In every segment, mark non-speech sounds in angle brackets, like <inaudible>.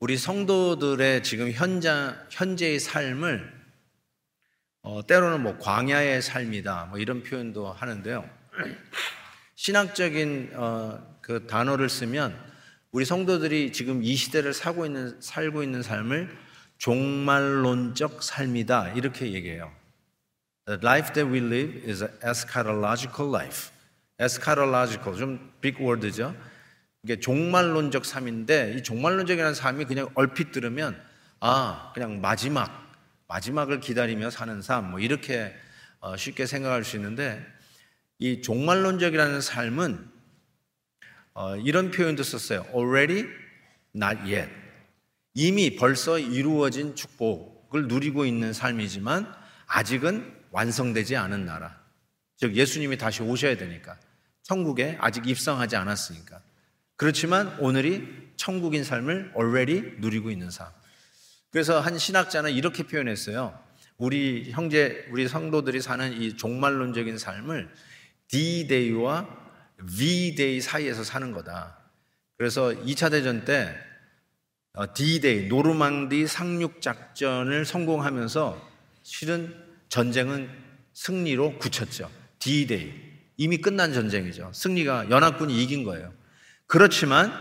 우리 성도들의 지금 현장, 현재의 삶을 어, 때로는 뭐 광야의 삶이다 뭐 이런 표현도 하는데요. 신학적인 어, 그 단어를 쓰면 우리 성도들이 지금 이 시대를 살고 있는 살고 있는 삶을 종말론적 삶이다 이렇게 얘기해요. The life that we live is an eschatological life. eschatological 좀 big word죠. 이게 종말론적 삶인데 이 종말론적이라는 삶이 그냥 얼핏 들으면 아 그냥 마지막 마지막을 기다리며 사는 삶 뭐 이렇게 어, 쉽게 생각할 수 있는데 이 종말론적이라는 삶은 어, 이런 표현도 썼어요. Already, not yet. 이미 벌써 이루어진 축복을 누리고 있는 삶이지만 아직은 완성되지 않은 나라. 즉 예수님이 다시 오셔야 되니까 천국에 아직 입성하지 않았으니까. 그렇지만 오늘이 천국인 삶을 already 누리고 있는 삶. 그래서 한 신학자는 이렇게 표현했어요. 우리 형제, 우리 성도들이 사는 이 종말론적인 삶을 D-Day와 V-Day 사이에서 사는 거다. 그래서 2차 대전 때 어, D-Day, 노르망디 상륙 작전을 성공하면서 실은 전쟁은 승리로 굳혔죠. D-Day. 이미 끝난 전쟁이죠. 승리가 연합군이 이긴 거예요. 그렇지만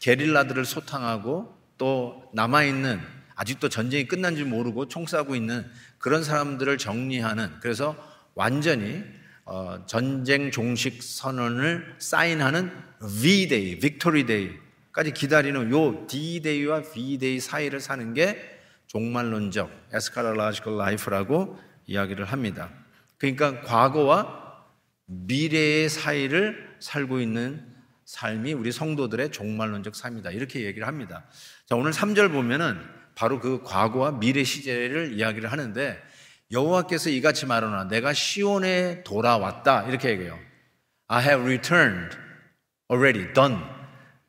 게릴라들을 소탕하고 또 남아있는 아직도 전쟁이 끝난 줄 모르고 총 쏴고 있는 그런 사람들을 정리하는 그래서 완전히 어, 전쟁 종식 선언을 사인하는 V-Day, Victory Day까지 기다리는 요 D-Day와 V-Day 사이를 사는 게 종말론적 eschatological life라고 이야기를 합니다. 그러니까 과거와 미래의 사이를 살고 있는 삶이 우리 성도들의 종말론적 삶이다. 이렇게 얘기를 합니다. 자, 오늘 3절 보면은 바로 그 과거와 미래 시제를 이야기를 하는데 여호와께서 이같이 말하노라 내가 시온에 돌아왔다 이렇게 얘기해요. I have returned already done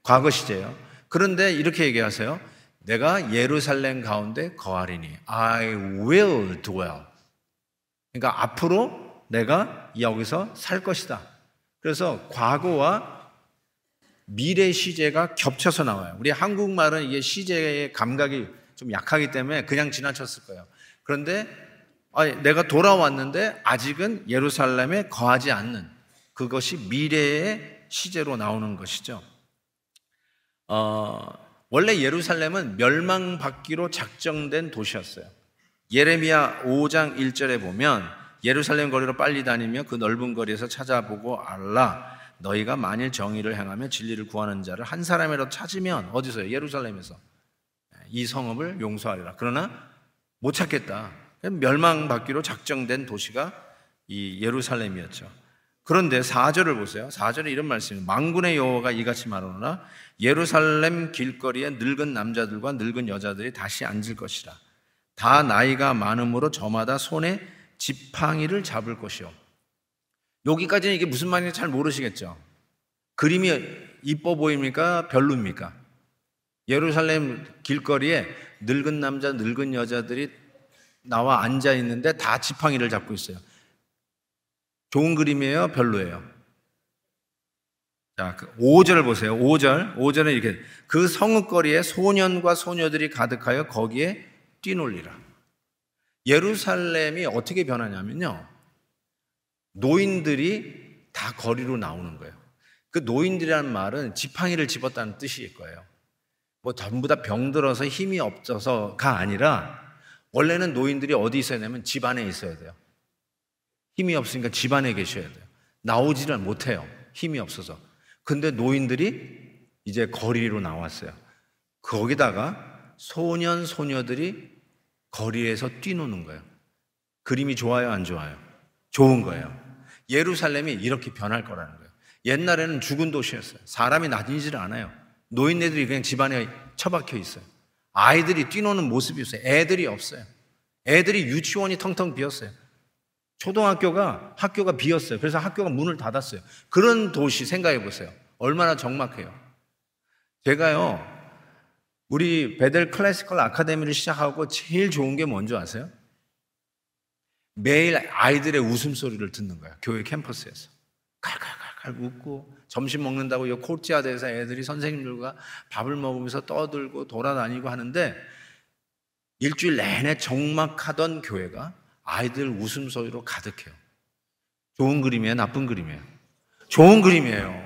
과거 시제예요. 그런데 이렇게 얘기하세요. 내가 예루살렘 가운데 거하리니 I will dwell. 그러니까 앞으로 내가 여기서 살 것이다. 그래서 과거와 미래 시제가 겹쳐서 나와요. 우리 한국말은 이게 시제의 감각이 좀 약하기 때문에 그냥 지나쳤을 거예요. 그런데 내가 돌아왔는데 아직은 예루살렘에 거하지 않는 그것이 미래의 시제로 나오는 것이죠. 어, 원래 예루살렘은 멸망받기로 작정된 도시였어요. 예레미야 5장 1절에 보면 예루살렘 거리로 빨리 다니며 그 넓은 거리에서 찾아보고 알라 너희가 만일 정의를 행하며 진리를 구하는 자를 한 사람이라도 찾으면 어디서요? 예루살렘에서 이 성읍을 용서하리라. 그러나 못 찾겠다. 멸망받기로 작정된 도시가 이 예루살렘이었죠. 그런데 4절을 보세요. 4절에 이런 말씀이 망군의 여호와가 이같이 말하노라 예루살렘 길거리에 늙은 남자들과 늙은 여자들이 다시 앉을 것이라. 다 나이가 많음으로 저마다 손에 지팡이를 잡을 것이요. 여기까지는 이게 무슨 말인지 잘 모르시겠죠? 그림이 이뻐 보입니까? 별로입니까? 예루살렘 길거리에 늙은 남자, 늙은 여자들이 나와 앉아 있는데 다 지팡이를 잡고 있어요. 좋은 그림이에요? 별로예요? 자, 5절 그 보세요. 5절. 5절은 이렇게. 그 성읍거리에 소년과 소녀들이 가득하여 거기에 뛰놀리라. 예루살렘이 어떻게 변하냐면요. 노인들이 다 거리로 나오는 거예요. 그 노인들이라는 말은 지팡이를 집었다는 뜻일 거예요. 뭐 전부 다 병들어서 힘이 없어서가 아니라 원래는 노인들이 어디 있어야 되냐면 집 안에 있어야 돼요. 힘이 없으니까 집 안에 계셔야 돼요. 나오지를 못해요. 힘이 없어서. 근데 노인들이 이제 거리로 나왔어요. 거기다가 소년, 소녀들이 거리에서 뛰노는 거예요. 그림이 좋아요, 안 좋아요? 좋은 거예요. 예루살렘이 이렇게 변할 거라는 거예요. 옛날에는 죽은 도시였어요. 사람이 다니지를 않아요. 노인네들이 그냥 집안에 처박혀 있어요. 아이들이 뛰노는 모습이 없어요. 애들이 없어요. 애들이 유치원이 텅텅 비었어요. 초등학교가 학교가 비었어요. 그래서 학교가 문을 닫았어요. 그런 도시 생각해 보세요. 얼마나 적막해요. 제가요, 우리 베델 클래시컬 아카데미를 시작하고 제일 좋은 게 뭔지 아세요? 매일 아이들의 웃음소리를 듣는 거예요. 교회 캠퍼스에서. 칼칼칼칼. 웃고 점심 먹는다고 이 코르티아드에서 애들이 선생님들과 밥을 먹으면서 떠들고 돌아다니고 하는데 일주일 내내 적막하던 교회가 아이들 웃음소리로 가득해요. 좋은 그림이에요? 나쁜 그림이에요? 좋은 그림이에요.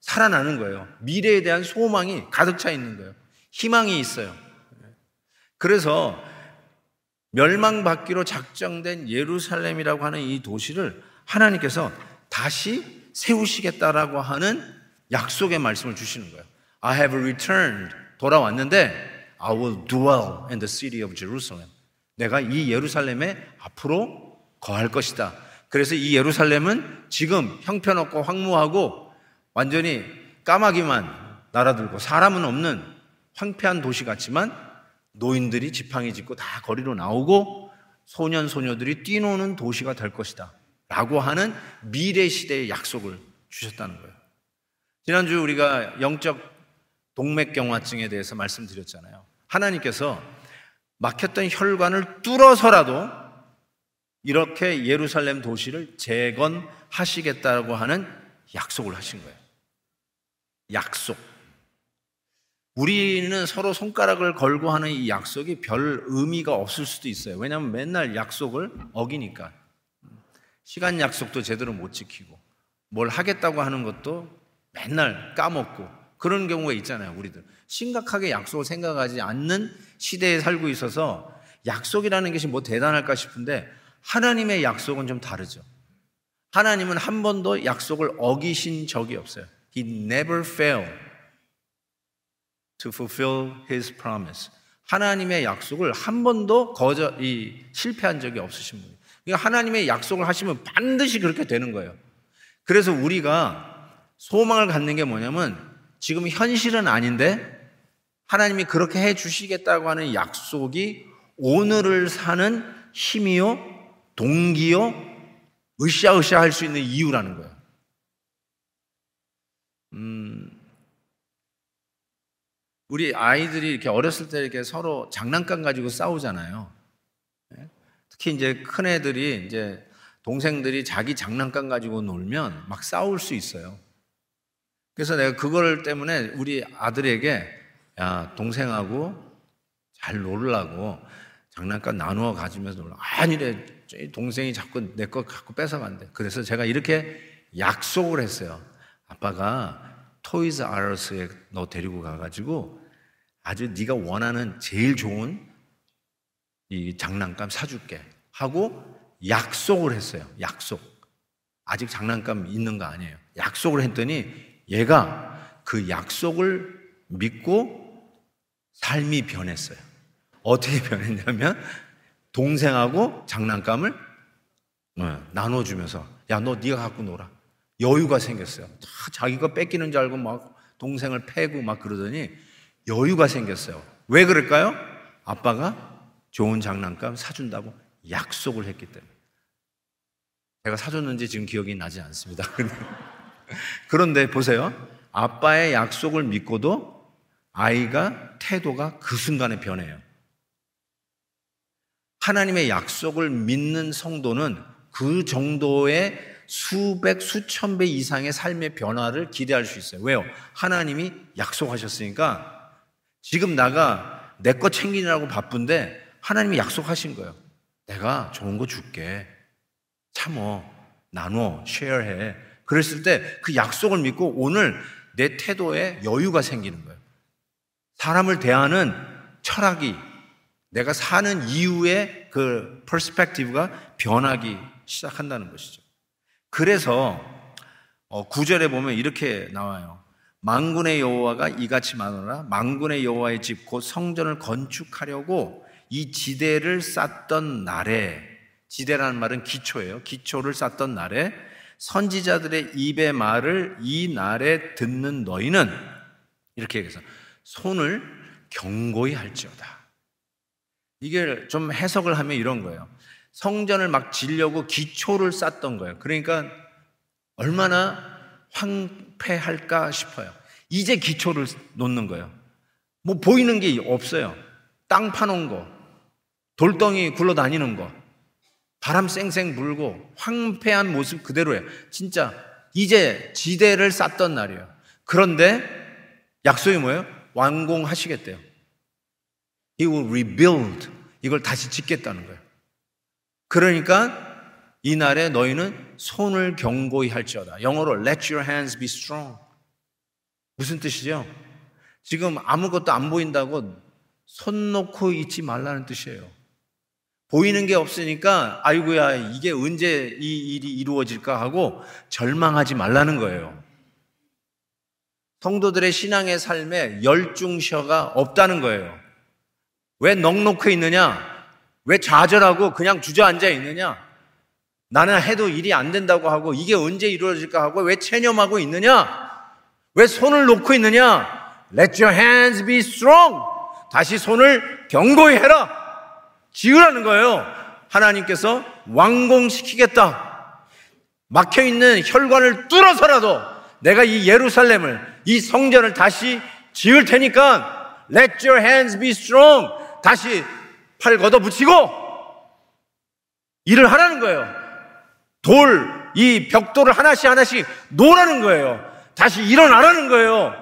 살아나는 거예요. 미래에 대한 소망이 가득 차 있는 거예요. 희망이 있어요. 그래서 멸망받기로 작정된 예루살렘이라고 하는 이 도시를 하나님께서 다시 세우시겠다라고 하는 약속의 말씀을 주시는 거예요. I have returned. 돌아왔는데 I will dwell in the city of Jerusalem. 내가 이 예루살렘에 앞으로 거할 것이다. 그래서 이 예루살렘은 지금 형편없고 황무하고 완전히 까마귀만 날아들고 사람은 없는 황폐한 도시 같지만 노인들이 지팡이 짚고 다 거리로 나오고 소년 소녀들이 뛰노는 도시가 될 것이다. 라고 하는 미래 시대의 약속을 주셨다는 거예요. 지난주 우리가 영적 동맥경화증에 대해서 말씀드렸잖아요. 하나님께서 막혔던 혈관을 뚫어서라도 이렇게 예루살렘 도시를 재건하시겠다고 하는 약속을 하신 거예요. 약속. 우리는 서로 손가락을 걸고 하는 이 약속이 별 의미가 없을 수도 있어요. 왜냐하면 맨날 약속을 어기니까. 시간 약속도 제대로 못 지키고, 뭘 하겠다고 하는 것도 맨날 까먹고, 그런 경우가 있잖아요, 우리들. 심각하게 약속을 생각하지 않는 시대에 살고 있어서 약속이라는 것이 뭐 대단할까 싶은데, 하나님의 약속은 좀 다르죠. 하나님은 한 번도 약속을 어기신 적이 없어요. He never failed to fulfill his promise. 하나님의 약속을 한 번도 거저 이 실패한 적이 없으신 분이에요. 그러니까 하나님의 약속을 하시면 반드시 그렇게 되는 거예요. 그래서 우리가 소망을 갖는 게 뭐냐면 지금 현실은 아닌데 하나님이 그렇게 해 주시겠다고 하는 약속이 오늘을 사는 힘이요, 동기요, 으쌰으쌰 할 수 있는 이유라는 거예요. 음, 우리 아이들이 이렇게 어렸을 때 이렇게 서로 장난감 가지고 싸우잖아요. 예? 특히 이제 큰 애들이 이제 동생들이 자기 장난감 가지고 놀면 막 싸울 수 있어요. 그래서 내가 그걸 때문에 우리 아들에게 야, 동생하고 잘 놀라고 장난감 나누어 가지면서 놀라. 아니래. 동생이 자꾸 내 거 갖고 뺏어간대. 그래서 제가 이렇게 약속을 했어요. 아빠가 토이즈 아러스에 너 데리고 가가지고 아주 네가 원하는 제일 좋은 이 장난감 사줄게 하고 약속을 했어요. 약속. 아직 장난감 있는 거 아니에요. 약속을 했더니 얘가 그 약속을 믿고 삶이 변했어요. 어떻게 <laughs> 변했냐면 동생하고 장난감을 어, 나눠주면서 야 너 네가 갖고 놀아. 여유가 생겼어요. 다 자기가 뺏기는 줄 알고 막 동생을 패고 막 그러더니 여유가 생겼어요. 왜 그럴까요? 아빠가 좋은 장난감 사준다고 약속을 했기 때문에. 제가 사줬는지 지금 기억이 나지 않습니다. <laughs> 그런데 보세요. 아빠의 약속을 믿고도 아이가 태도가 그 순간에 변해요. 하나님의 약속을 믿는 성도는 그 정도의 수백, 수천 배 이상의 삶의 변화를 기대할 수 있어요. 왜요? 하나님이 약속하셨으니까 지금 나가 내 거 챙기느라고 바쁜데 하나님이 약속하신 거예요. 내가 좋은 거 줄게. 참어. 나눠. 쉐어해. 그랬을 때 그 약속을 믿고 오늘 내 태도에 여유가 생기는 거예요. 사람을 대하는 철학이 내가 사는 이유의 그 perspective가 변하기 시작한다는 것이죠. 그래서 어, 구절에 보면 이렇게 나와요. 만군의 여호와가 이같이 말하노라 만군의 여호와의 집 곧 성전을 건축하려고 이 지대를 쌓던 날에 지대라는 말은 기초예요. 기초를 쌓던 날에 선지자들의 입의 말을 이 날에 듣는 너희는 이렇게 얘기해서 손을 경고히 할지어다. 이게 좀 해석을 하면 이런 거예요. 성전을 막 지려고 기초를 쌓던 거예요. 그러니까 얼마나 황 폐할까 싶어요. 이제 기초를 놓는 거예요. 뭐 보이는 게 없어요. 땅 파놓은 거, 돌덩이 굴러다니는 거, 바람 쌩쌩 불고 황폐한 모습 그대로예요. 진짜 이제 지대를 쌓던 날이에요. 그런데 약속이 뭐예요? 완공하시겠대요. He will rebuild. 이걸 다시 짓겠다는 거예요. 그러니까 이날에 너희는 손을 경고히 할지어다. 영어로 let your hands be strong. 무슨 뜻이죠? 지금 아무것도 안 보인다고 손 놓고 있지 말라는 뜻이에요. 보이는 게 없으니까 아이고야 이게 언제 이 일이 이루어질까 하고 절망하지 말라는 거예요. 성도들의 신앙의 삶에 열중셔가 없다는 거예요. 왜 넉넉해 있느냐? 왜 좌절하고 그냥 주저앉아 있느냐? 나는 해도 일이 안 된다고 하고 이게 언제 이루어질까 하고 왜 체념하고 있느냐? 왜 손을 놓고 있느냐? Let your hands be strong. 다시 손을 경고히 해라. 지으라는 거예요. 하나님께서 완공시키겠다. 막혀 있는 혈관을 뚫어서라도 내가 이 예루살렘을 이 성전을 다시 지을 테니까 let your hands be strong. 다시 팔 걷어 붙이고 일을 하라는 거예요. 돌, 이 벽돌을 하나씩 하나씩 놓으라는 거예요. 다시 일어나라는 거예요.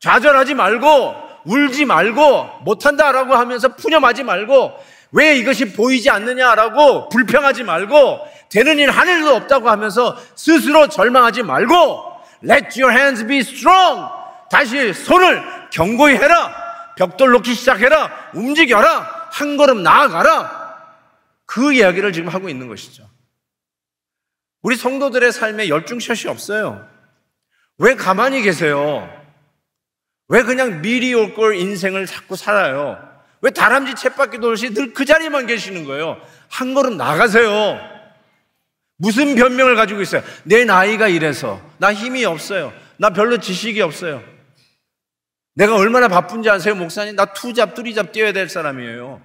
좌절하지 말고, 울지 말고, 못한다라고 하면서 푸념하지 말고, 왜 이것이 보이지 않느냐라고 불평하지 말고, 되는 일 하늘도 없다고 하면서 스스로 절망하지 말고, Let your hands be strong. 다시 손을 경고히 해라. 벽돌 놓기 시작해라. 움직여라. 한 걸음 나아가라. 그 이야기를 지금 하고 있는 것이죠. 우리 성도들의 삶에 열중샷이 없어요. 왜 가만히 계세요? 왜 그냥 미리 올 걸 인생을 자꾸 살아요? 왜 다람쥐 챗바퀴 돌듯이 늘 그 자리만 계시는 거예요? 한 걸음 나가세요. 무슨 변명을 가지고 있어요? 내 나이가 이래서. 나 힘이 없어요. 나 별로 지식이 없어요. 내가 얼마나 바쁜지 아세요, 목사님? 나 투잡, 뚜리잡 뛰어야 될 사람이에요.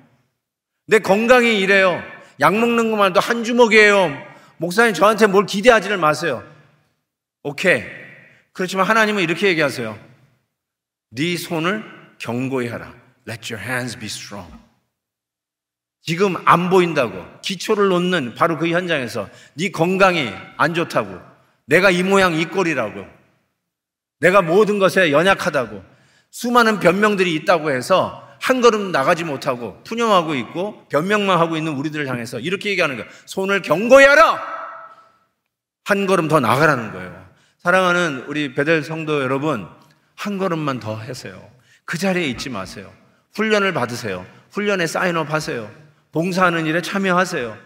내 건강이 이래요. 약 먹는 것만 해도 한 주먹이에요. 목사님 저한테 뭘 기대하지를 마세요. 오케이. 그렇지만 하나님은 이렇게 얘기하세요. 네 손을 경고히 하라. Let your hands be strong. 지금 안 보인다고 기초를 놓는 바로 그 현장에서 네 건강이 안 좋다고 내가 이 모양 이 꼴이라고 내가 모든 것에 연약하다고 수많은 변명들이 있다고 해서 한 걸음 나가지 못하고 푸념하고 있고 변명만 하고 있는 우리들을 향해서 이렇게 얘기하는 거예요. 손을 경고히 하라! 한 걸음 더 나가라는 거예요. 사랑하는 우리 베델 성도 여러분, 한 걸음만 더 하세요. 그 자리에 있지 마세요. 훈련을 받으세요. 훈련에 사인업 하세요. 봉사하는 일에 참여하세요.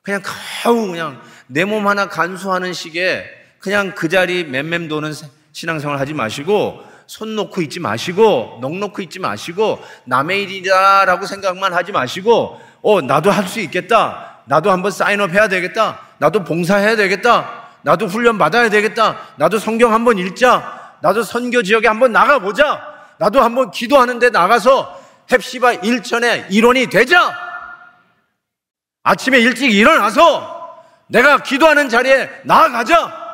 그냥 가우 그냥 내 몸 하나 간수하는 식의 그냥 그 자리 맴맴 도는 신앙생활 하지 마시고 손 놓고 있지 마시고 넋 놓고 있지 마시고 남의 일이다라고 생각만 하지 마시고 어 나도 할 수 있겠다. 나도 한번 사인업 해야 되겠다. 나도 봉사해야 되겠다. 나도 훈련 받아야 되겠다. 나도 성경 한번 읽자. 나도 선교 지역에 한번 나가 보자. 나도 한번 기도하는데 나가서 헵시바 일천의 일원이 되자. 아침에 일찍 일어나서 내가 기도하는 자리에 나아가자.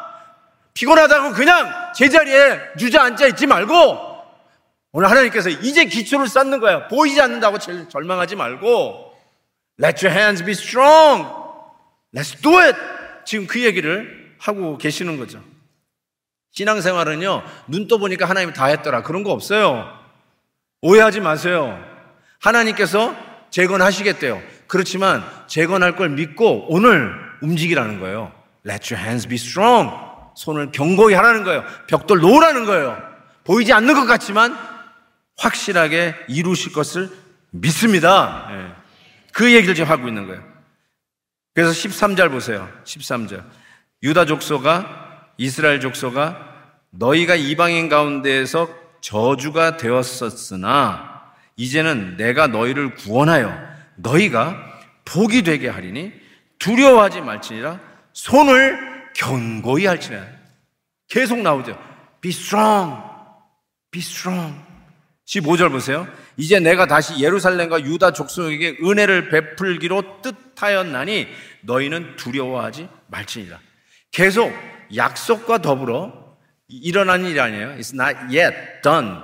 피곤하다고 그냥 제자리에 주저앉아 있지 말고 오늘 하나님께서 이제 기초를 쌓는 거야. 보이지 않는다고 절망하지 말고 Let your hands be strong. Let's do it. 지금 그 얘기를 하고 계시는 거죠. 신앙생활은요, 눈 떠보니까 하나님이 다 했더라. 그런 거 없어요. 오해하지 마세요. 하나님께서 재건하시겠대요. 그렇지만 재건할 걸 믿고 오늘 움직이라는 거예요. Let your hands be strong. 손을 경고히 하라는 거예요. 벽돌 놓으라는 거예요. 보이지 않는 것 같지만 확실하게 이루실 것을 믿습니다. 네. 그 얘기를 지금 하고 있는 거예요. 그래서 13절 보세요. 13절. 유다 족소가 이스라엘 족소가 너희가 이방인 가운데에서 저주가 되었었으나 이제는 내가 너희를 구원하여 너희가 복이 되게 하리니 두려워하지 말지니라 손을 견고히 할지니라 계속 나오죠. Be strong, be strong. 15절 보세요. 이제 내가 다시 예루살렘과 유다 족속에게 은혜를 베풀기로 뜻하였나니 너희는 두려워하지 말지니라. 계속 약속과 더불어 일어난 일이 아니에요. It's not yet done.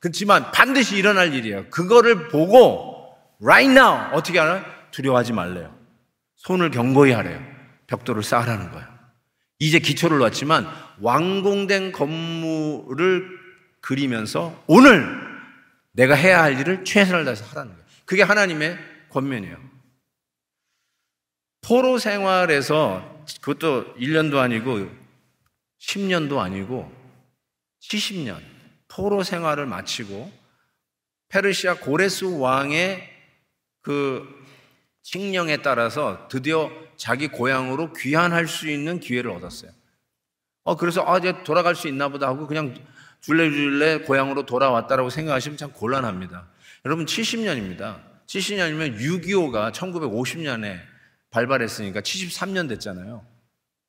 그렇지만 반드시 일어날 일이에요. 그거를 보고 right now 어떻게 하나? 두려워하지 말래요. 손을 경고히 하래요. 벽돌을 쌓으라는 거예요. 이제 기초를 놨지만 완공된 건물을 그리면서 오늘 내가 해야 할 일을 최선을 다해서 하라는 거예요. 그게 하나님의 권면이에요. 포로 생활에서 그것도 1년도 아니고 10년도 아니고 70년 포로 생활을 마치고 페르시아 고레스 왕의 그 칙령에 따라서 드디어 자기 고향으로 귀환할 수 있는 기회를 얻었어요. 어, 그래서 아, 이제 돌아갈 수 있나 보다 하고 그냥 줄레줄레 고향으로 돌아왔다라고 생각하시면 참 곤란합니다. 여러분 70년입니다. 70년이면 6.25가 1950년에 발발했으니까 73년 됐잖아요.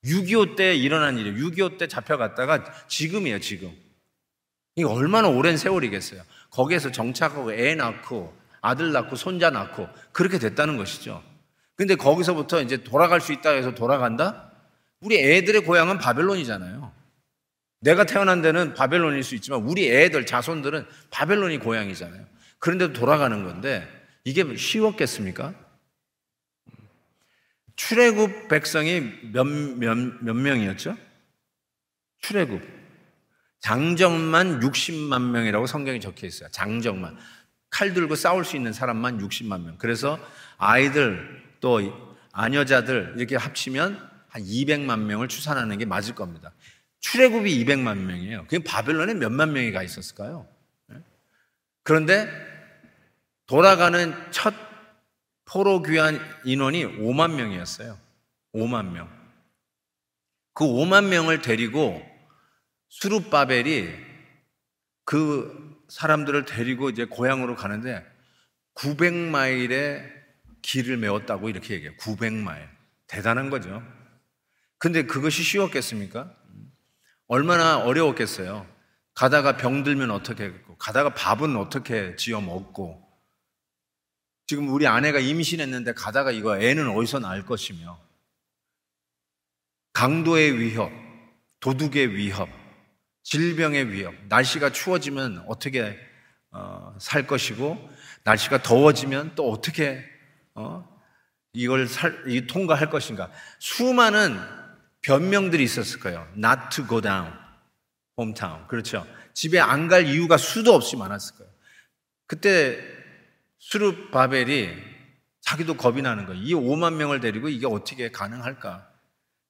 6.25 때 일어난 일이에요. 6.25 때 잡혀갔다가 지금이에요, 지금. 이게 얼마나 오랜 세월이겠어요. 거기에서 정착하고 애 낳고 아들 낳고 손자 낳고 그렇게 됐다는 것이죠. 근데 거기서부터 이제 돌아갈 수 있다 해서 돌아간다? 우리 애들의 고향은 바벨론이잖아요. 내가 태어난 데는 바벨론일 수 있지만 우리 애들, 자손들은 바벨론이 고향이잖아요. 그런데도 돌아가는 건데 이게 쉬웠겠습니까? 출애굽 백성이 몇, 몇, 몇 명이었죠? 출애굽. 장정만 60만 명이라고 성경에 적혀 있어요. 장정만. 칼 들고 싸울 수 있는 사람만 60만 명. 그래서 아이들 또 아녀자들 이렇게 합치면 한 200만 명을 추산하는 게 맞을 겁니다. 출애굽이 200만 명이에요. 그게 바벨론에 몇만 명이 가 있었을까요? 네? 그런데 돌아가는 첫 포로 귀환 인원이 5만 명이었어요. 5만 명. 그 5만 명을 데리고 수룹바벨이 그 사람들을 데리고 이제 고향으로 가는데 900마일의 길을 메웠다고 이렇게 얘기해요. 900마일. 대단한 거죠. 근데 그것이 쉬웠겠습니까? 얼마나 어려웠겠어요. 가다가 병들면 어떻게 했고, 가다가 밥은 어떻게 지어 먹고, 지금 우리 아내가 임신했는데 가다가 이거 애는 어디서 낳을 것이며, 강도의 위협, 도둑의 위협, 질병의 위협, 날씨가 추워지면 어떻게 어, 살 것이고, 날씨가 더워지면 또 어떻게 어, 이걸 살, 이 통과할 것인가. 수많은 변명들이 있었을 거예요. Not to go down, hometown. 그렇죠. 집에 안 갈 이유가 수도 없이 많았을 거예요. 그때 수르 바벨이 자기도 겁이 나는 거예요. 이 5만 명을 데리고 이게 어떻게 가능할까?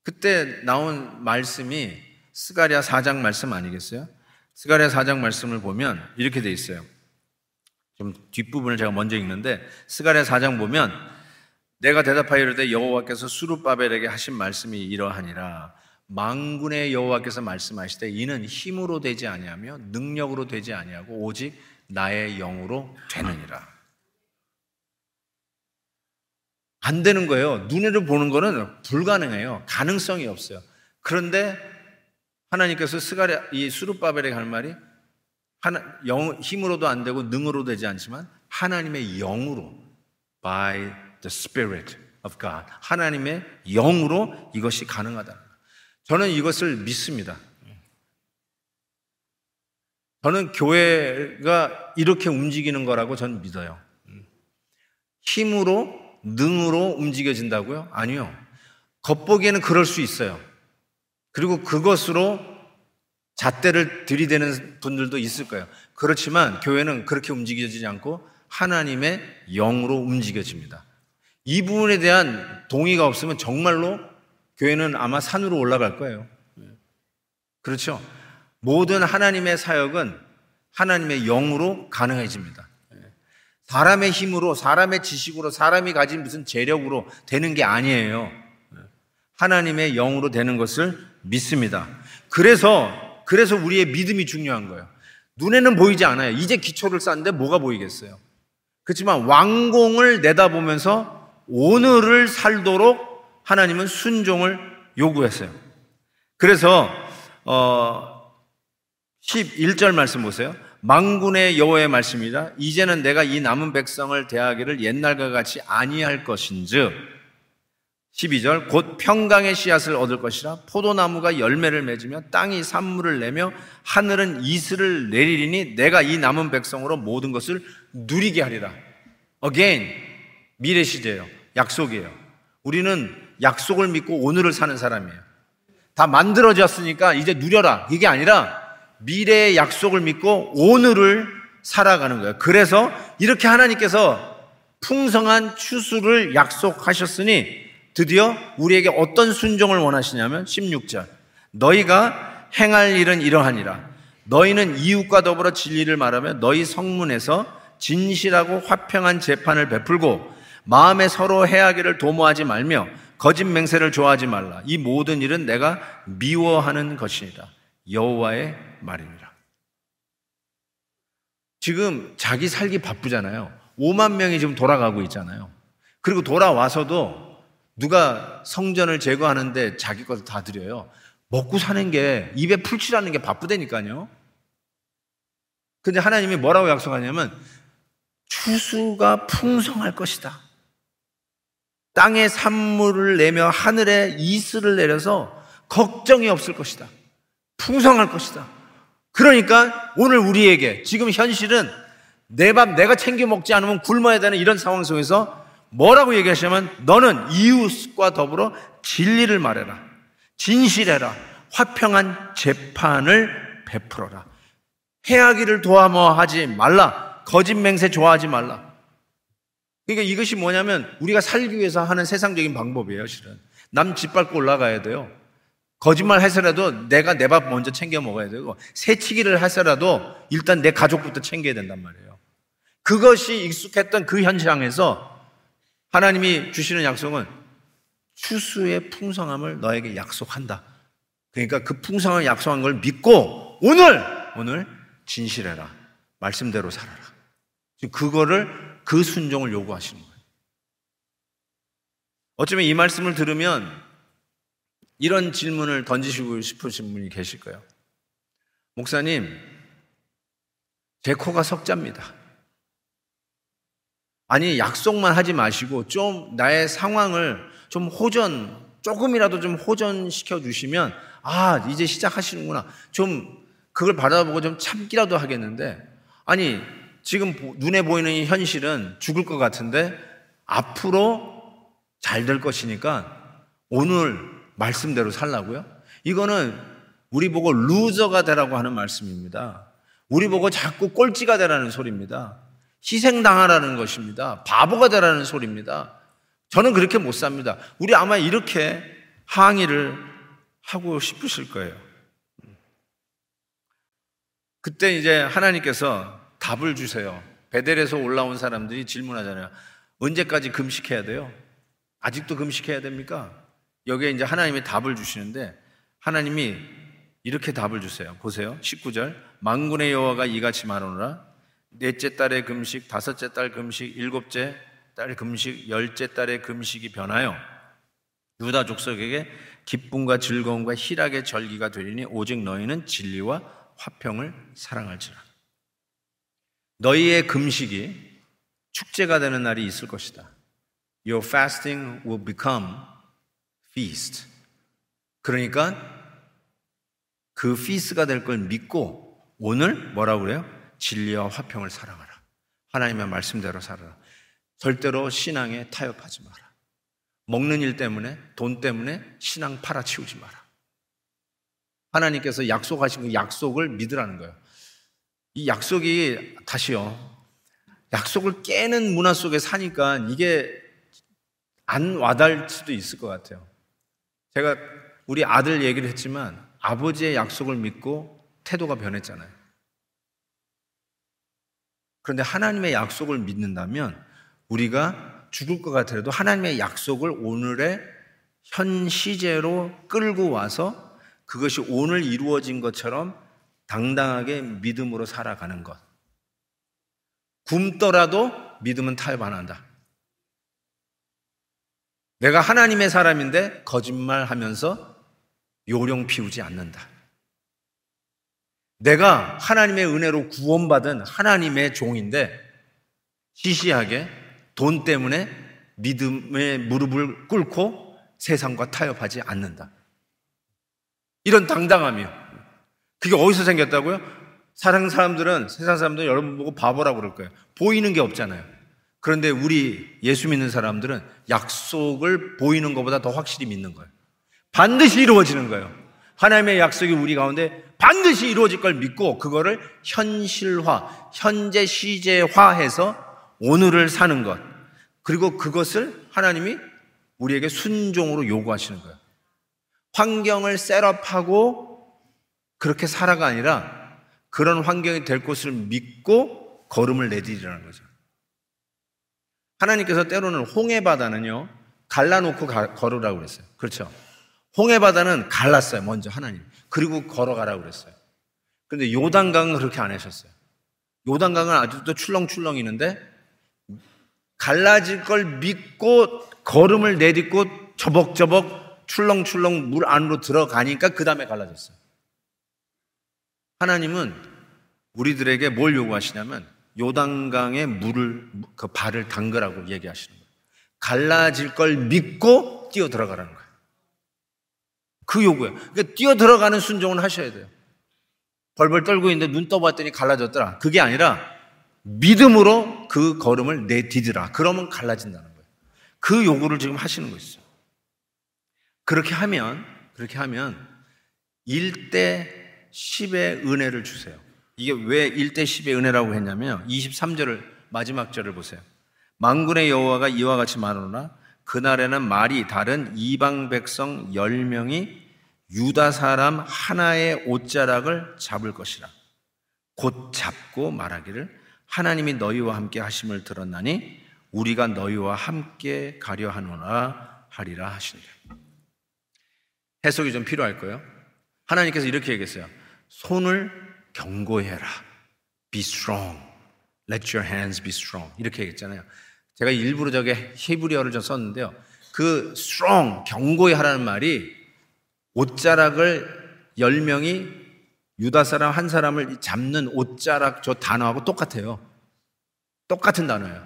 그때 나온 말씀이 스가랴 4장 말씀 아니겠어요? 스가랴 4장 말씀을 보면 이렇게 돼 있어요. 좀 뒷부분을 제가 먼저 읽는데 스가랴 4장 보면 내가 대답하여 이르되 여호와께서 수르바벨에게 하신 말씀이 이러하니라 망군의 여호와께서 말씀하시되 이는 힘으로 되지 아니하며 능력으로 되지 아니하고 오직 나의 영으로 되느니라. 안 되는 거예요. 눈으로 보는 거는 불가능해요. 가능성이 없어요. 그런데 하나님께서 스가랴 이 수르바벨에게 할 말이 하나, 영, 힘으로도 안 되고 능으로 되지 않지만 하나님의 영으로 by the spirit of God 하나님의 영으로 이것이 가능하다. 저는 이것을 믿습니다. 저는 교회가 이렇게 움직이는 거라고 저는 믿어요. 힘으로 능으로 움직여진다고요? 아니요. 겉보기에는 그럴 수 있어요. 그리고 그것으로 잣대를 들이대는 분들도 있을 거예요. 그렇지만 교회는 그렇게 움직여지지 않고 하나님의 영으로 움직여집니다. 이 부분에 대한 동의가 없으면 정말로 교회는 아마 산으로 올라갈 거예요. 그렇죠? 모든 하나님의 사역은 하나님의 영으로 가능해집니다. 사람의 힘으로, 사람의 지식으로, 사람이 가진 무슨 재력으로 되는 게 아니에요. 하나님의 영으로 되는 것을 믿습니다. 그래서 그래서 우리의 믿음이 중요한 거예요. 눈에는 보이지 않아요. 이제 기초를 쌓는데 뭐가 보이겠어요? 그렇지만 왕공을 내다보면서 오늘을 살도록 하나님은 순종을 요구했어요. 그래서 어 11절 말씀 보세요. 망군의 여호와의 말씀이다. 이제는 내가 이 남은 백성을 대하기를 옛날과 같이 아니할 것인즉 12절 곧 평강의 씨앗을 얻을 것이라 포도나무가 열매를 맺으며 땅이 산물을 내며 하늘은 이슬을 내리리니 내가 이 남은 백성으로 모든 것을 누리게 하리라. Again 미래 시제예요. 약속이에요. 우리는 약속을 믿고 오늘을 사는 사람이에요. 다 만들어졌으니까 이제 누려라. 이게 아니라 미래의 약속을 믿고 오늘을 살아가는 거예요. 그래서 이렇게 하나님께서 풍성한 추수를 약속하셨으니 드디어 우리에게 어떤 순종을 원하시냐면 16절. 너희가 행할 일은 이러하니라. 너희는 이웃과 더불어 진리를 말하며 너희 성문에서 진실하고 화평한 재판을 베풀고 마음에 서로 해하기를 도모하지 말며 거짓 맹세를 좋아하지 말라. 이 모든 일은 내가 미워하는 것이니라. 여호와의 말이니라. 지금 자기 살기 바쁘잖아요. 5만 명이 지금 돌아가고 있잖아요. 그리고 돌아와서도 누가 성전을 제거하는데 자기 것을 다 드려요. 먹고 사는 게 입에 풀칠하는 게 바쁘다니까요. 근데 하나님이 뭐라고 약속하냐면 추수가 풍성할 것이다. 땅에 산물을 내며 하늘에 이슬을 내려서 걱정이 없을 것이다. 풍성할 것이다. 그러니까 오늘 우리에게 지금 현실은 내 밥 내가 챙겨 먹지 않으면 굶어야 되는 이런 상황 속에서 뭐라고 얘기하시냐면 너는 이웃과 더불어 진리를 말해라. 진실해라. 화평한 재판을 베풀어라. 해하기를 도와하지 말라. 거짓 맹세 좋아하지 말라. 그러니까 이것이 뭐냐면 우리가 살기 위해서 하는 세상적인 방법이에요, 실은. 남 짓밟고 올라가야 돼요. 거짓말 해서라도 내가 내 밥 먼저 챙겨 먹어야 되고 새치기를 해서라도 일단 내 가족부터 챙겨야 된단 말이에요. 그것이 익숙했던 그 현장에서 하나님이 주시는 약속은 추수의 풍성함을 너에게 약속한다. 그러니까 그 풍성함을 약속한 걸 믿고 오늘 오늘 진실해라. 말씀대로 살아라. 그거를 그 순종을 요구하시는 거예요. 어쩌면 이 말씀을 들으면 이런 질문을 던지시고 싶으신 분이 계실 거예요. 목사님, 제 코가 석자입니다. 아니, 약속만 하지 마시고 좀 나의 상황을 좀 호전, 조금이라도 좀 호전시켜 주시면, 아, 이제 시작하시는구나. 좀 그걸 바라보고 좀 참기라도 하겠는데, 아니, 지금 눈에 보이는 이 현실은 죽을 것 같은데, 앞으로 잘 될 것이니까 오늘 말씀대로 살라고요? 이거는 우리 보고 루저가 되라고 하는 말씀입니다. 우리 보고 자꾸 꼴찌가 되라는 소리입니다. 희생당하라는 것입니다. 바보가 되라는 소리입니다. 저는 그렇게 못 삽니다. 우리 아마 이렇게 항의를 하고 싶으실 거예요. 그때 이제 하나님께서 답을 주세요. 베델에서 올라온 사람들이 질문하잖아요. 언제까지 금식해야 돼요? 아직도 금식해야 됩니까? 여기에 이제 하나님이 답을 주시는데 하나님이 이렇게 답을 주세요. 보세요. 19절. 만군의 여호와가 이같이 말하노라. 넷째 달의 금식, 다섯째 달 금식, 일곱째 달 금식, 열째 달의 금식이 변하여 유다 족속에게 기쁨과 즐거움과 희락의 절기가 되리니 오직 너희는 진리와 화평을 사랑할지라. 너희의 금식이 축제가 되는 날이 있을 것이다. Your fasting will become feast. 그러니까 그 feast가 될 걸 믿고 오늘 뭐라고 그래요? 진리와 화평을 사랑하라. 하나님의 말씀대로 살아라. 절대로 신앙에 타협하지 마라. 먹는 일 때문에, 돈 때문에 신앙 팔아치우지 마라. 하나님께서 약속하신 그 약속을 믿으라는 거예요. 이 약속이, 다시요. 약속을 깨는 문화 속에 사니까 이게 안 와닿을 수도 있을 것 같아요. 제가 우리 아들 얘기를 했지만 아버지의 약속을 믿고 태도가 변했잖아요. 그런데 하나님의 약속을 믿는다면 우리가 죽을 것 같아도 하나님의 약속을 오늘의 현 시제로 끌고 와서 그것이 오늘 이루어진 것처럼 당당하게 믿음으로 살아가는 것. 굶더라도 믿음은 타협 안 한다. 내가 하나님의 사람인데 거짓말 하면서 요령 피우지 않는다. 내가 하나님의 은혜로 구원받은 하나님의 종인데 시시하게 돈 때문에 믿음의 무릎을 꿇고 세상과 타협하지 않는다. 이런 당당함이요. 그게 어디서 생겼다고요? 사랑 사람들은 세상 사람들은 여러분 보고 바보라고 그럴 거예요. 보이는 게 없잖아요. 그런데 우리 예수 믿는 사람들은 약속을 보이는 것보다 더 확실히 믿는 거예요. 반드시 이루어지는 거예요. 하나님의 약속이 우리 가운데 반드시 이루어질 걸 믿고 그거를 현실화, 현재 시제화해서 오늘을 사는 것. 그리고 그것을 하나님이 우리에게 순종으로 요구하시는 거예요. 환경을 셋업하고 그렇게 살아가 아니라 그런 환경이 될 것을 믿고 걸음을 내디리라는 거죠. 하나님께서 때로는 홍해 바다는요, 갈라놓고 가, 걸으라고 그랬어요. 그렇죠. 홍해 바다는 갈랐어요. 먼저 하나님. 그리고 걸어가라고 그랬어요. 근데 요단강은 그렇게 안 하셨어요. 요단강은 아직도 출렁출렁 있는데 갈라질 걸 믿고 걸음을 내딛고 저벅저벅 출렁출렁 물 안으로 들어가니까 그 다음에 갈라졌어요. 하나님은 우리들에게 뭘 요구하시냐면 요단강에 물을 그 발을 담그라고 얘기하시는 거예요. 갈라질 걸 믿고 뛰어 들어가라는 거예요. 그 요구예요. 그러니까 뛰어 들어가는 순종을 하셔야 돼요. 벌벌 떨고 있는데 눈 떠봤더니 갈라졌더라. 그게 아니라 믿음으로 그 걸음을 내디드라. 그러면 갈라진다는 거예요. 그 요구를 지금 하시는 거있어요 그렇게 하면, 그렇게 하면 1대 10의 은혜를 주세요. 이게 왜 1대 10의 은혜라고 했냐면 23절을 마지막 절을 보세요. 망군의 여호와가 이와 같이 말하노라 그날에는 말이 다른 이방 백성 10명이 유다 사람 하나의 옷자락을 잡을 것이라. 곧 잡고 말하기를 하나님이 너희와 함께 하심을 들었나니 우리가 너희와 함께 가려 하노라 하리라 하신다. 해석이 좀 필요할 거예요. 하나님께서 이렇게 얘기했어요. 손을 경고해라. Be strong. Let your hands be strong. 이렇게 얘기했잖아요. 제가 일부러 저게 히브리어를 좀 썼는데요. 그 strong, 경고히 하라는 말이 옷자락을 열 명이 유다 사람 한 사람을 잡는 옷자락 저 단어하고 똑같아요. 똑같은 단어예요.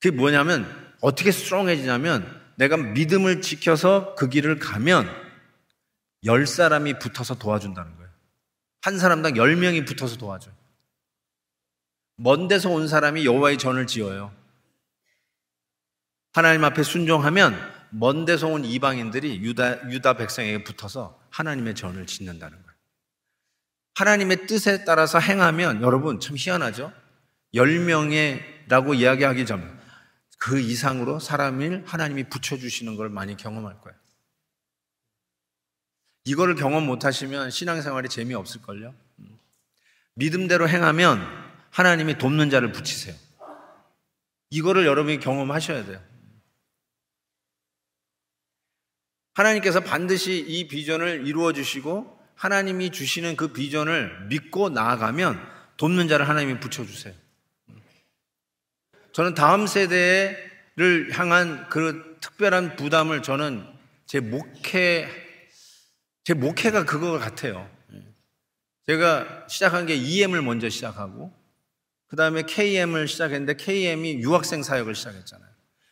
그게 뭐냐면 어떻게 스트롱해지냐면 내가 믿음을 지켜서 그 길을 가면 열 사람이 붙어서 도와준다는 거예요. 한 사람당 열 명이 붙어서 도와줘요. 먼 데서 온 사람이 여호와의 전을 지어요. 하나님 앞에 순종하면 먼 데서 온 이방인들이 유다, 유다 백성에게 붙어서 하나님의 전을 짓는다는 거예요. 하나님의 뜻에 따라서 행하면 여러분 참 희한하죠? 10명의라고 이야기하기 전 그 이상으로 사람을 하나님이 붙여주시는 걸 많이 경험할 거예요. 이거를 경험 못 하시면 신앙생활이 재미없을걸요? 믿음대로 행하면 하나님이 돕는 자를 붙이세요. 이거를 여러분이 경험하셔야 돼요. 하나님께서 반드시 이 비전을 이루어 주시고 하나님이 주시는 그 비전을 믿고 나아가면 돕는 자를 하나님이 붙여주세요. 저는 다음 세대를 향한 그 특별한 부담을 저는 제 목회, 제 목회가 그거 같아요. 제가 시작한 게 EM을 먼저 시작하고, 그 다음에 KM을 시작했는데 KM이 유학생 사역을 시작했잖아요.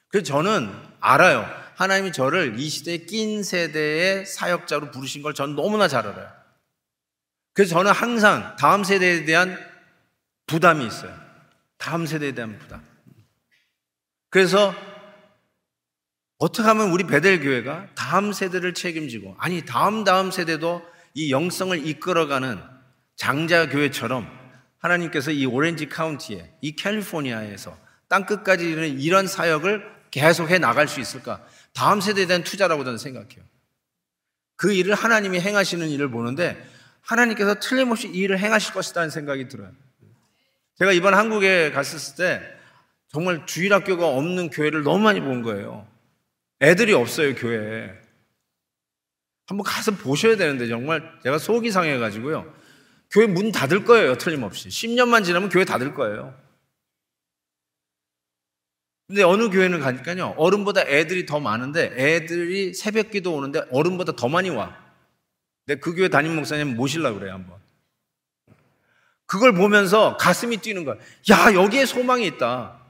그래서 저는 알아요. 하나님이 저를 이 시대에 낀 세대의 사역자로 부르신 걸 저는 너무나 잘 알아요. 그래서 저는 항상 다음 세대에 대한 부담이 있어요. 다음 세대에 대한 부담. 그래서 어떻게 하면 우리 베델 교회가 다음 세대를 책임지고 아니 다음 다음 세대도 이 영성을 이끌어가는 장자 교회처럼 하나님께서 이 오렌지 카운티에 이 캘리포니아에서 땅 끝까지 이르는 이런 사역을 계속해 나갈 수 있을까? 다음 세대에 대한 투자라고 저는 생각해요. 그 일을 하나님이 행하시는 일을 보는데 하나님께서 틀림없이 이 일을 행하실 것이라는 생각이 들어요. 제가 이번 한국에 갔었을 때 정말 주일학교가 없는 교회를 너무 많이 본 거예요. 애들이 없어요, 교회에. 한번 가서 보셔야 되는데 정말 제가 속이 상해가지고요. 교회 문 닫을 거예요, 틀림없이. 10년만 지나면 교회 닫을 거예요. 근데 어느 교회는 가니까요, 어른보다 애들이 더 많은데 애들이 새벽 기도 오는데 어른보다 더 많이 와. 근데 그 교회 담임 목사님 모실라 그래요, 한번. 그걸 보면서 가슴이 뛰는 거야. 야, 여기에 소망이 있다.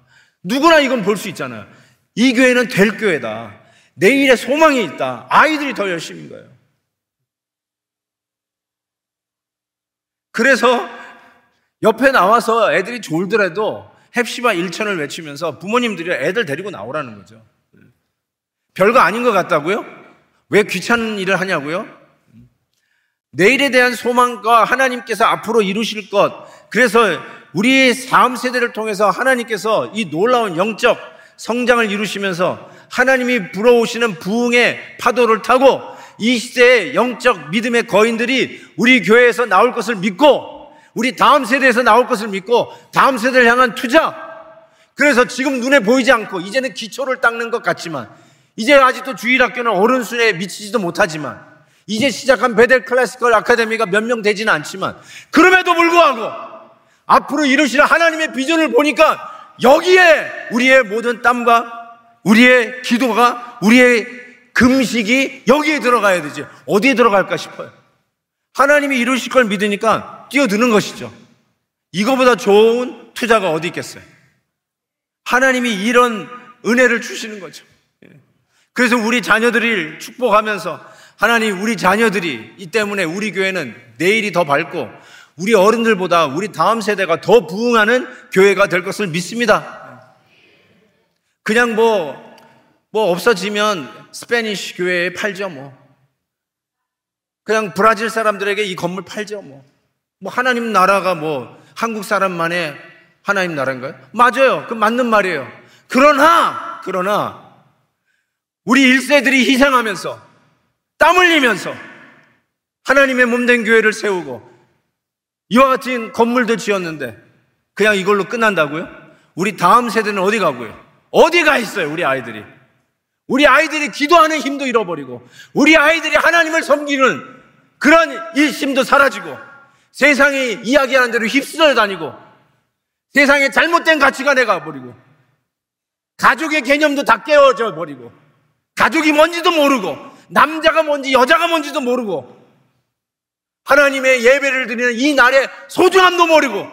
누구나 이건 볼 수 있잖아요. 이 교회는 될 교회다. 내일에 소망이 있다. 아이들이 더 열심인 거예요. 그래서 옆에 나와서 애들이 졸더라도 헵시바 일천을 외치면서 부모님들이 애들 데리고 나오라는 거죠. 별거 아닌 것 같다고요? 왜 귀찮은 일을 하냐고요? 내일에 대한 소망과 하나님께서 앞으로 이루실 것, 그래서 우리의 다음 세대를 통해서 하나님께서 이 놀라운 영적 성장을 이루시면서 하나님이 불어오시는 부흥의 파도를 타고 이 시대의 영적 믿음의 거인들이 우리 교회에서 나올 것을 믿고 우리 다음 세대에서 나올 것을 믿고 다음 세대를 향한 투자 그래서 지금 눈에 보이지 않고 이제는 기초를 닦는 것 같지만 이제 아직도 주일학교는 어른 수에 미치지도 못하지만 이제 시작한 베델 클래시컬 아카데미가 몇 명 되지는 않지만 그럼에도 불구하고 앞으로 이루실 하나님의 비전을 보니까 여기에 우리의 모든 땀과 우리의 기도가 우리의 금식이 여기에 들어가야 되지 어디에 들어갈까 싶어요. 하나님이 이루실 걸 믿으니까 뛰어드는 것이죠. 이거보다 좋은 투자가 어디 있겠어요? 하나님이 이런 은혜를 주시는 거죠. 그래서 우리 자녀들을 축복하면서 하나님 우리 자녀들이 이 때문에 우리 교회는 내일이 더 밝고 우리 어른들보다 우리 다음 세대가 더 부흥하는 교회가 될 것을 믿습니다. 그냥 뭐, 뭐 없어지면 Spanish 교회에 팔죠 뭐. 그냥 브라질 사람들에게 이 건물 팔죠 뭐. 뭐 하나님 나라가 뭐 한국 사람만의 하나님 나라인가요? 맞아요. 그 맞는 말이에요. 그러나, 그러나 우리 일세들이 희생하면서 땀 흘리면서 하나님의 몸된 교회를 세우고 이와 같은 건물도 지었는데 그냥 이걸로 끝난다고요? 우리 다음 세대는 어디 가고요? 어디 가 있어요, 우리 아이들이? 우리 아이들이 기도하는 힘도 잃어버리고 우리 아이들이 하나님을 섬기는 그런 일심도 사라지고 세상이 이야기하는 대로 휩쓸려 다니고 세상에 잘못된 가치관에 가버리고 가족의 개념도 다 깨어져 버리고 가족이 뭔지도 모르고 남자가 뭔지 여자가 뭔지도 모르고 하나님의 예배를 드리는 이 날의 소중함도 모르고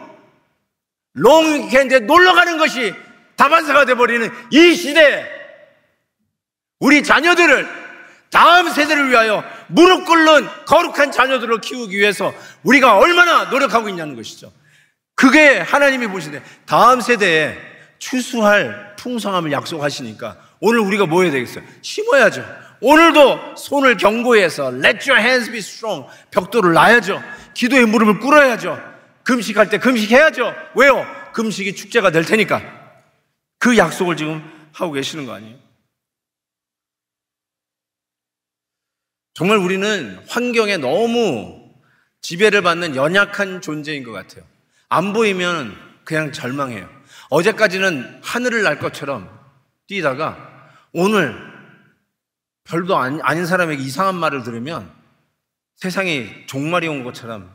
롱위켄드에 놀러 가는 것이 다반사가 되어버리는 이 시대에 우리 자녀들을 다음 세대를 위하여 무릎 꿇는 거룩한 자녀들을 키우기 위해서 우리가 얼마나 노력하고 있냐는 것이죠. 그게 하나님이 보시되 다음 세대에 추수할 풍성함을 약속하시니까 오늘 우리가 뭐 해야 되겠어요? 심어야죠. 오늘도 손을 경고해서 Let your hands be strong. 벽돌을 놔야죠. 기도의 무릎을 꿇어야죠. 금식할 때 금식해야죠. 왜요? 금식이 축제가 될 테니까. 그 약속을 지금 하고 계시는 거 아니에요? 정말 우리는 환경에 너무 지배를 받는 연약한 존재인 것 같아요. 안 보이면 그냥 절망해요. 어제까지는 하늘을 날 것처럼 뛰다가 오늘 별도 아닌 사람에게 이상한 말을 들으면 세상에 종말이 온 것처럼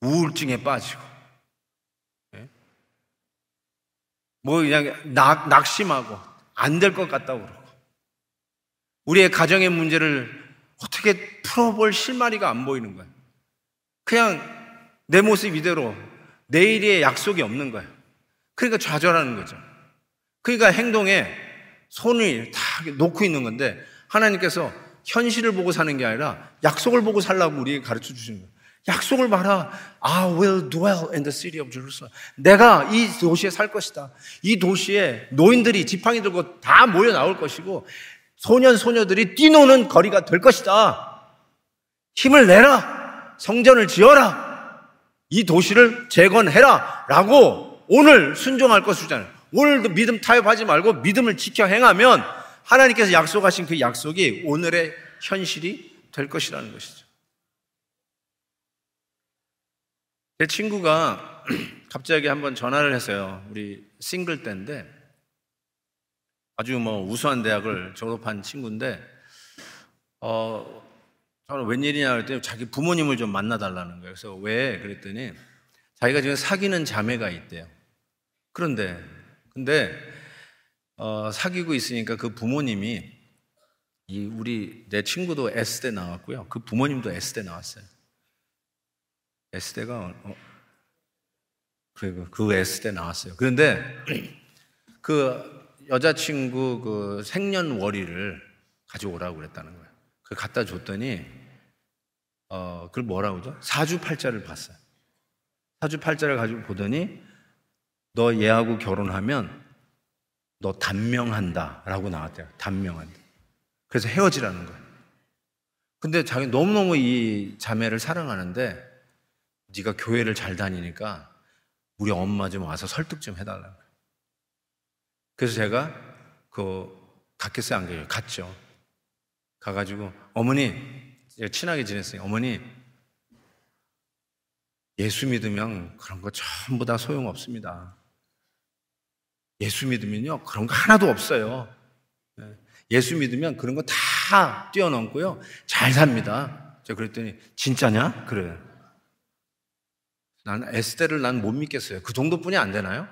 우울증에 빠지고, 예? 뭐 그냥 낙, 낙심하고 안 될 것 같다고 그러고, 우리의 가정의 문제를 어떻게 풀어볼 실마리가 안 보이는 거예요. 그냥 내 모습 이대로 내일의 약속이 없는 거예요. 그러니까 좌절하는 거죠. 그러니까 행동에 손을 다 놓고 있는 건데 하나님께서 현실을 보고 사는 게 아니라 약속을 보고 살라고 우리에게 가르쳐 주시는 거예요. 약속을 봐라. I will dwell in the city of Jerusalem. 내가 이 도시에 살 것이다. 이 도시에 노인들이 지팡이 들고 다 모여 나올 것이고 소년 소녀들이 뛰노는 거리가 될 것이다. 힘을 내라. 성전을 지어라. 이 도시를 재건해라. 라고 오늘 순종할 것이잖아요. 오늘도 믿음 타협하지 말고 믿음을 지켜 행하면 하나님께서 약속하신 그 약속이 오늘의 현실이 될 것이라는 것이죠. 제 친구가 <clears throat> 갑자기 한번 전화를 했어요. 우리 싱글 때인데 아주 뭐 우수한 대학을 졸업한 친구인데 어 저는 웬일이냐 그랬더니 자기 부모님을 좀 만나달라는 거예요. 그래서 왜 그랬더니 자기가 지금 사귀는 자매가 있대요. 그런데 근데 어, 사귀고 있으니까 그 부모님이 이 우리 내 친구도 S대 나왔고요. 그 부모님도 S대 나왔어요. S대가 어, 그리고 그 S대 나왔어요. 그런데 <clears throat> 그 여자친구 그 생년월일을 가져오라고 그랬다는 거예요. 그 갖다 줬더니 어 그걸 뭐라고 그러죠? 사주팔자를 봤어요. 사주팔자를 가지고 보더니 너 얘하고 결혼하면 너 단명한다. 라고 나왔대요. 단명한다. 그래서 헤어지라는 거예요. 근데 자기 너무너무 이 자매를 사랑하는데 네가 교회를 잘 다니니까 우리 엄마 좀 와서 설득 좀 해달라고. 그래서 제가 그 갔겠어요, 안 가요? 갔죠. 가가지고 어머니 친하게 지냈어요. 어머니 예수 믿으면 그런 거 전부 다 소용 없습니다. 예수 믿으면요 그런 거 하나도 없어요. 예. 예수 믿으면 그런 거 다 뛰어넘고요 잘 삽니다. 저 그랬더니 진짜냐? 그래. 난 에스테를 난 못 믿겠어요. 그 정도뿐이 안 되나요?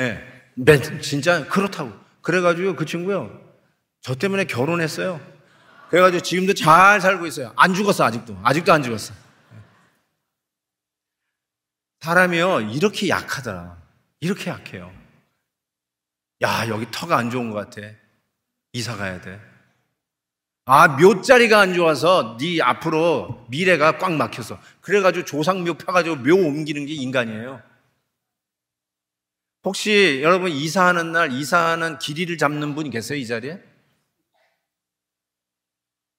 예. 네, 진짜 그렇다고. 그래가지고 그 친구요. 저 때문에 결혼했어요. 그래가지고 지금도 잘 살고 있어요. 안 죽었어, 아직도. 아직도 안 죽었어. 사람이요, 이렇게 약하더라. 이렇게 약해요. 야, 여기 터가 안 좋은 것 같아. 이사 가야 돼. 아, 묘자리가 안 좋아서 네 앞으로 미래가 꽉 막혔어. 그래가지고 조상묘 펴가지고 묘 옮기는 게 인간이에요. 혹시 여러분 이사하는 날 이사하는 길이를 잡는 분이 계세요, 이 자리에?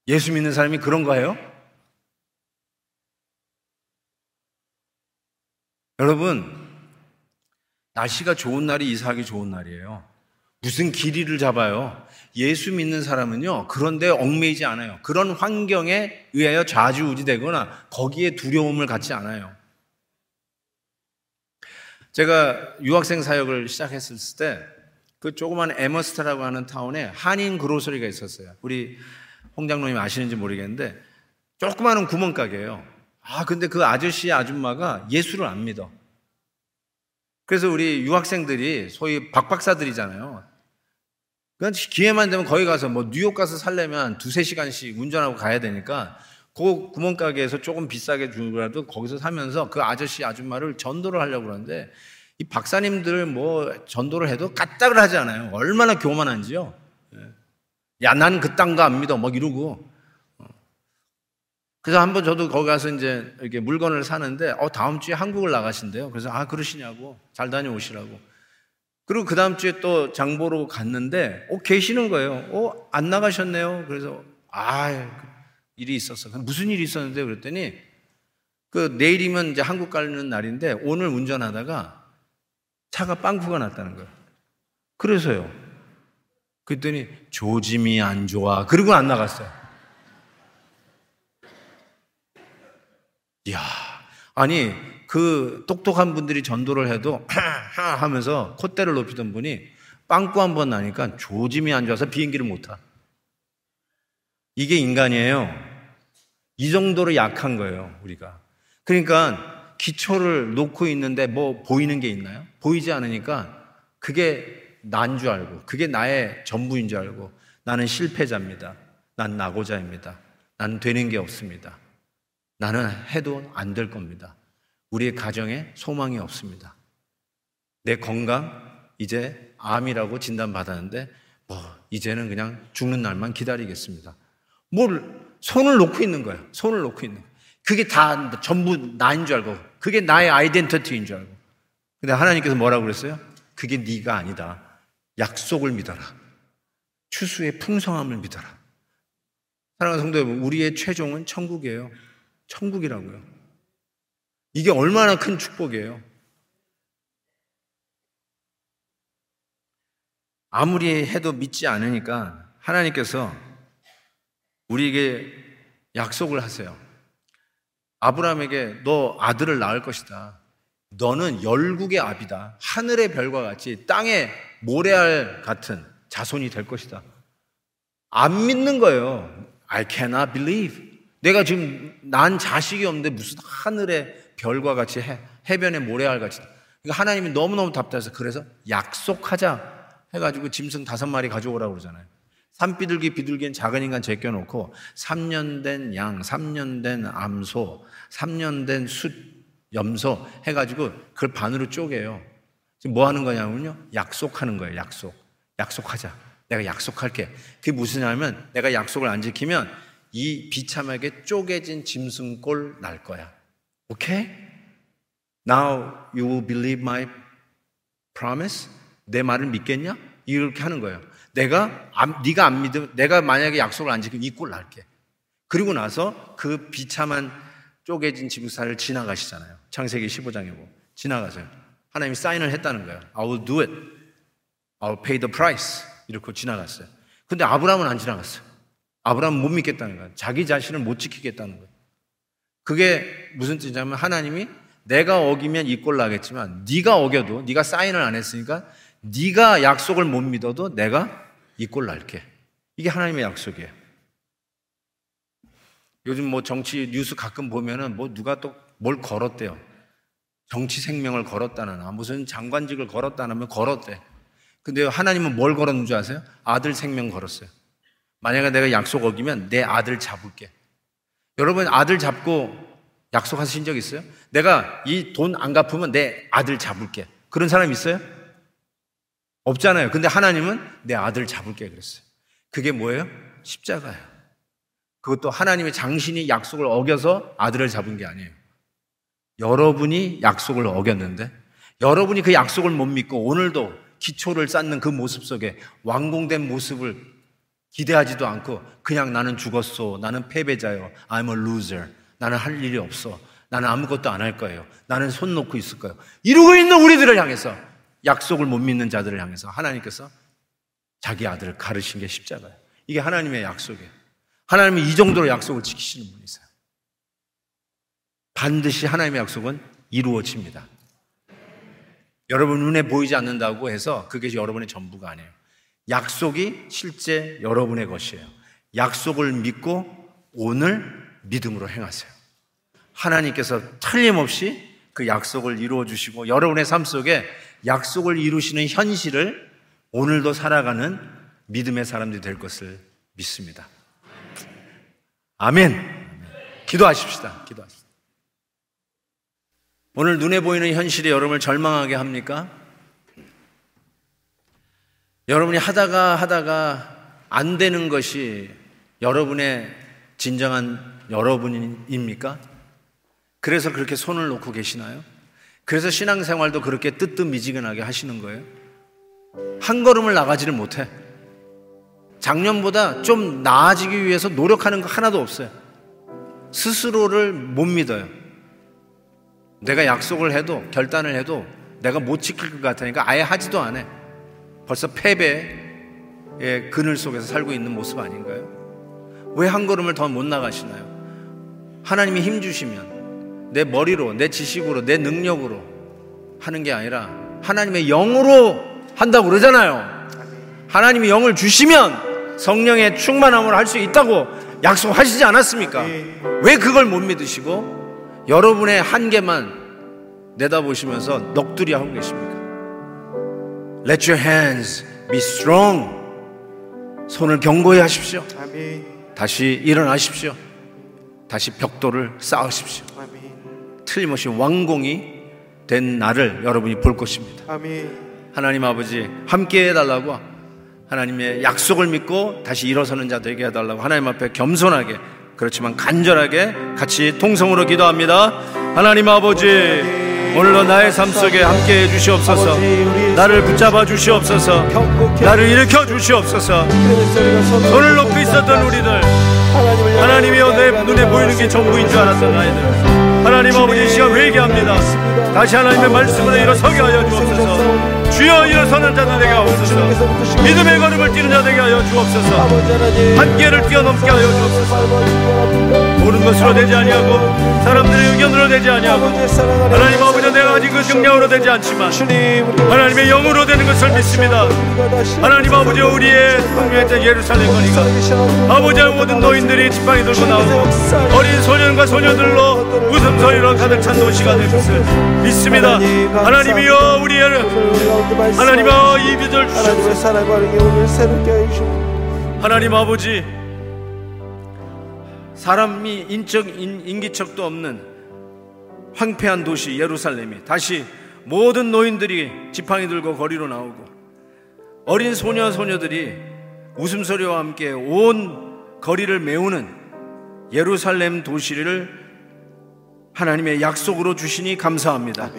예수 믿는 사람이 그런 거예요? 여러분, 날씨가 좋은 날이 이사하기 좋은 날이에요. 무슨 길이를 잡아요? 예수 믿는 사람은요, 그런데 얽매이지 않아요. 그런 환경에 의하여 좌지우지되거나 거기에 두려움을 갖지 않아요. 제가 유학생 사역을 시작했을 때, 그 조그만 에머스트라고 하는 타운에 한인 그로서리가 있었어요. 우리 홍장로님 아시는지 모르겠는데, 조그마한 구멍가게예요. 아, 근데 그 아저씨 아줌마가 예수를 안 믿어. 그래서 우리 유학생들이 소위 박박사들이잖아요. 그러니까 기회만 되면 거기 가서 뭐 뉴욕 가서 살려면 두세 시간씩 운전하고 가야 되니까 그 구멍가게에서 조금 비싸게 주더라도 거기서 사면서 그 아저씨 아줌마를 전도를 하려고 그러는데 이 박사님들 뭐 전도를 해도 까딱을 하지 않아요. 얼마나 교만한지요. 예. 야, 난 그땅거안 믿어. 막 이러고. 어. 그래서 한번 저도 거기 가서 이제 이렇게 물건을 사는데, 어, 다음 주에 한국을 나가신대요. 그래서 아, 그러시냐고. 잘 다녀오시라고. 그리고 그 다음 주에 또 장보러 갔는데, 어, 계시는 거예요. 어, 안 나가셨네요. 그래서, 아, 일이 있었어. 무슨 일이 있었는데 그랬더니, 그 내일이면 이제 한국 가는 날인데, 오늘 운전하다가 차가 빵꾸가 났다는 거예요. 그래서요. 그랬더니, 조짐이 안 좋아. 그리고 안 나갔어요. 이야, 아니, 그 똑똑한 분들이 전도를 해도 <clears throat> 하면서 콧대를 높이던 분이 빵꾸 한 번 나니까 조짐이 안 좋아서 비행기를 못 타. 이게 인간이에요. 이 정도로 약한 거예요, 우리가. 그러니까 기초를 놓고 있는데 뭐 보이는 게 있나요? 보이지 않으니까 그게 난 줄 알고, 그게 나의 전부인 줄 알고, 나는 실패자입니다. 난 나고자입니다. 난 되는 게 없습니다. 나는 해도 안 될 겁니다. 우리의 가정에 소망이 없습니다. 내 건강, 이제 암이라고 진단받았는데, 뭐, 이제는 그냥 죽는 날만 기다리겠습니다. 뭘, 손을 놓고 있는 거예요. 손을 놓고 있는 거예요. 그게 다 전부 나인 줄 알고, 그게 나의 아이덴티티인 줄 알고. 근데 하나님께서 뭐라고 그랬어요? 그게 네가 아니다. 약속을 믿어라. 추수의 풍성함을 믿어라. 사랑하는 성도 여러분, 우리의 최종은 천국이에요. 천국이라고요. 이게 얼마나 큰 축복이에요. 아무리 해도 믿지 않으니까 하나님께서 우리에게 약속을 하세요. 아브라함에게 너 아들을 낳을 것이다. 너는 열국의 아비다. 하늘의 별과 같이 땅의 모래알 같은 자손이 될 것이다. 안 믿는 거예요. I cannot believe. 내가 지금 난 자식이 없는데 무슨 하늘의 별과 같이 해, 해변의 모래알 같이. 그러니까 하나님이 너무너무 답답해서 그래서 약속하자 해가지고 짐승 다섯 마리 가져오라고 그러잖아요. 산비둘기 비둘기는 작은 인간 제껴놓고 3년 된 양, 3년 된 암소, 3년 된 숫, 염소 해가지고 그걸 반으로 쪼개요. 지금 뭐 하는 거냐면요. 약속하는 거예요. 약속. 약속하자. 내가 약속할게. 그게 무슨냐면 내가 약속을 안 지키면 이 비참하게 쪼개진 짐승꼴 날 거야. 오케이? Now you will believe my promise? 내 말을 믿겠냐? 이렇게 하는 거예요. 내가 안, 네가 안 믿으면 내가 만약에 약속을 안 지키면 이 꼴 날게. 그리고 나서 그 비참한 쪼개진 지부사를 지나가시잖아요. 창세기 15장에 뭐 지나가세요. 하나님이 사인을 했다는 거예요. I will do it. I will pay the price. 이렇게 지나갔어요. 근데 아브라함은 안 지나갔어요. 아브라함은 못 믿겠다는 거예요. 자기 자신을 못 지키겠다는 거예요. 그게 무슨 뜻이냐면 하나님이 내가 어기면 이 꼴 나겠지만 네가 어겨도 네가 사인을 안 했으니까 네가 약속을 못 믿어도 내가 이 꼴 날게. 이게 하나님의 약속이에요. 요즘 뭐 정치 뉴스 가끔 보면은 뭐 누가 또 뭘 걸었대요. 정치 생명을 걸었다나 무슨 장관직을 걸었다면 걸었대. 근데 하나님은 뭘 걸었는 줄 아세요? 아들 생명 걸었어요. 만약에 내가 약속 어기면 내 아들 잡을게. 여러분 아들 잡고 약속하신 적 있어요? 내가 이 돈 안 갚으면 내 아들 잡을게. 그런 사람 있어요? 없잖아요. 근데 하나님은 내 아들 잡을게 그랬어요. 그게 뭐예요? 십자가예요. 그것도 하나님의 장신이 약속을 어겨서 아들을 잡은 게 아니에요. 여러분이 약속을 어겼는데 여러분이 그 약속을 못 믿고 오늘도 기초를 쌓는 그 모습 속에 완공된 모습을 기대하지도 않고 그냥 나는 죽었어. 나는 패배자요. I'm a loser. 나는 할 일이 없어. 나는 아무것도 안 할 거예요. 나는 손 놓고 있을 거예요. 이러고 있는 우리들을 향해서 약속을 못 믿는 자들을 향해서 하나님께서 자기 아들을 가르신 게 십자가예요. 이게 하나님의 약속이에요. 하나님은 이 정도로 약속을 지키시는 분이세요. 반드시 하나님의 약속은 이루어집니다. 여러분 눈에 보이지 않는다고 해서 그게 여러분의 전부가 아니에요. 약속이 실제 여러분의 것이에요. 약속을 믿고 오늘 믿음으로 행하세요. 하나님께서 틀림없이 그 약속을 이루어 주시고 여러분의 삶 속에 약속을 이루시는 현실을 오늘도 살아가는 믿음의 사람들이 될 것을 믿습니다. 아멘. 기도하십시다. 기도하십시다. 오늘 눈에 보이는 현실이 여러분을 절망하게 합니까? 여러분이 하다가 하다가 안 되는 것이 여러분의 진정한 여러분입니까? 그래서 그렇게 손을 놓고 계시나요? 그래서 신앙생활도 그렇게 뜨뜻미지근하게 하시는 거예요? 한 걸음을 나가지를 못해. 작년보다 좀 나아지기 위해서 노력하는 거 하나도 없어요. 스스로를 못 믿어요. 내가 약속을 해도, 결단을 해도 내가 못 지킬 것 같으니까 아예 하지도 않아. 벌써 패배의 그늘 속에서 살고 있는 모습 아닌가요? 왜 한 걸음을 더 못 나가시나요? 하나님이 힘 주시면 내 머리로, 내 지식으로, 내 능력으로 하는 게 아니라 하나님의 영으로 한다고 그러잖아요. 하나님이 영을 주시면 성령의 충만함을 할 수 있다고 약속하시지 않았습니까? 왜 그걸 못 믿으시고 여러분의 한계만 내다보시면서 넋두리 하고 계십니까? Let your hands be strong. 손을 견고히 하십시오. 다시 일어나십시오. 다시 벽돌을 쌓으십시오. 틀림없이 왕공이 된 나를 여러분이 볼 것입니다. 하나님 아버지 함께 해달라고 하나님의 약속을 믿고 다시 일어서는 자 되게 해달라고 하나님 앞에 겸손하게 그렇지만 간절하게 같이 통성으로 기도합니다. 하나님 아버지 오늘도 나의 삶 속에 함께 해 주시옵소서. 나를 붙잡아 주시옵소서. 나를 일으켜 주시옵소서. 손을 놓고 있었던 우리들 하나님이여 내 눈에 보이는 게 전부인 줄 알았던 아이들 하나님 아버지 시간 회개합니다. 다시 하나님의 말씀으로 일어서게 하여 주옵소서. 주여 일어서는 자들 되게 하옵소서. 믿음의 걸음을 뛰는 자 되게 하여 주옵소서. 한계를 뛰어넘게 하여 주옵소서 모든 것으로 되지 아니하고 사람들의 의견으로 되지 아니하고 하나님 아버지 내가 아직 그 능력으로 되지 않지만 하나님의 영으로 되는 것을 믿습니다. 하나님 아버지 우리의 흥미했던 예루살렘 거리가 아버지의 모든 노인들이 지팡이 들고 나오고 어린 소년과 소녀들로 웃음소리로 가득 찬 도시가 될 것을 믿습니다. 하나님이여 우리의 하나님아 이 빚을 주시옵소서 하나님 아버지 사람이 인적 인, 인기척도 없는 황폐한 도시 예루살렘이 다시 모든 노인들이 지팡이 들고 거리로 나오고 어린 소녀 소녀들이 웃음소리와 함께 온 거리를 메우는 예루살렘 도시를 하나님의 약속으로 주시니 감사합니다.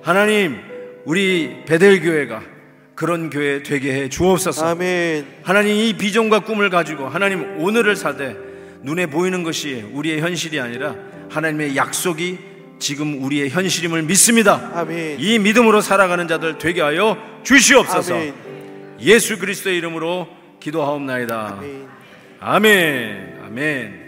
하나님 우리 베델 교회가 그런 교회 되게 해 주옵소서. 아멘. 하나님 이 비전과 꿈을 가지고 하나님 오늘을 사되 눈에 보이는 것이 우리의 현실이 아니라 하나님의 약속이 지금 우리의 현실임을 믿습니다. 아멘. 이 믿음으로 살아가는 자들 되게 하여 주시옵소서. 아멘. 예수 그리스도의 이름으로 기도하옵나이다. 아멘. 아멘. 아멘.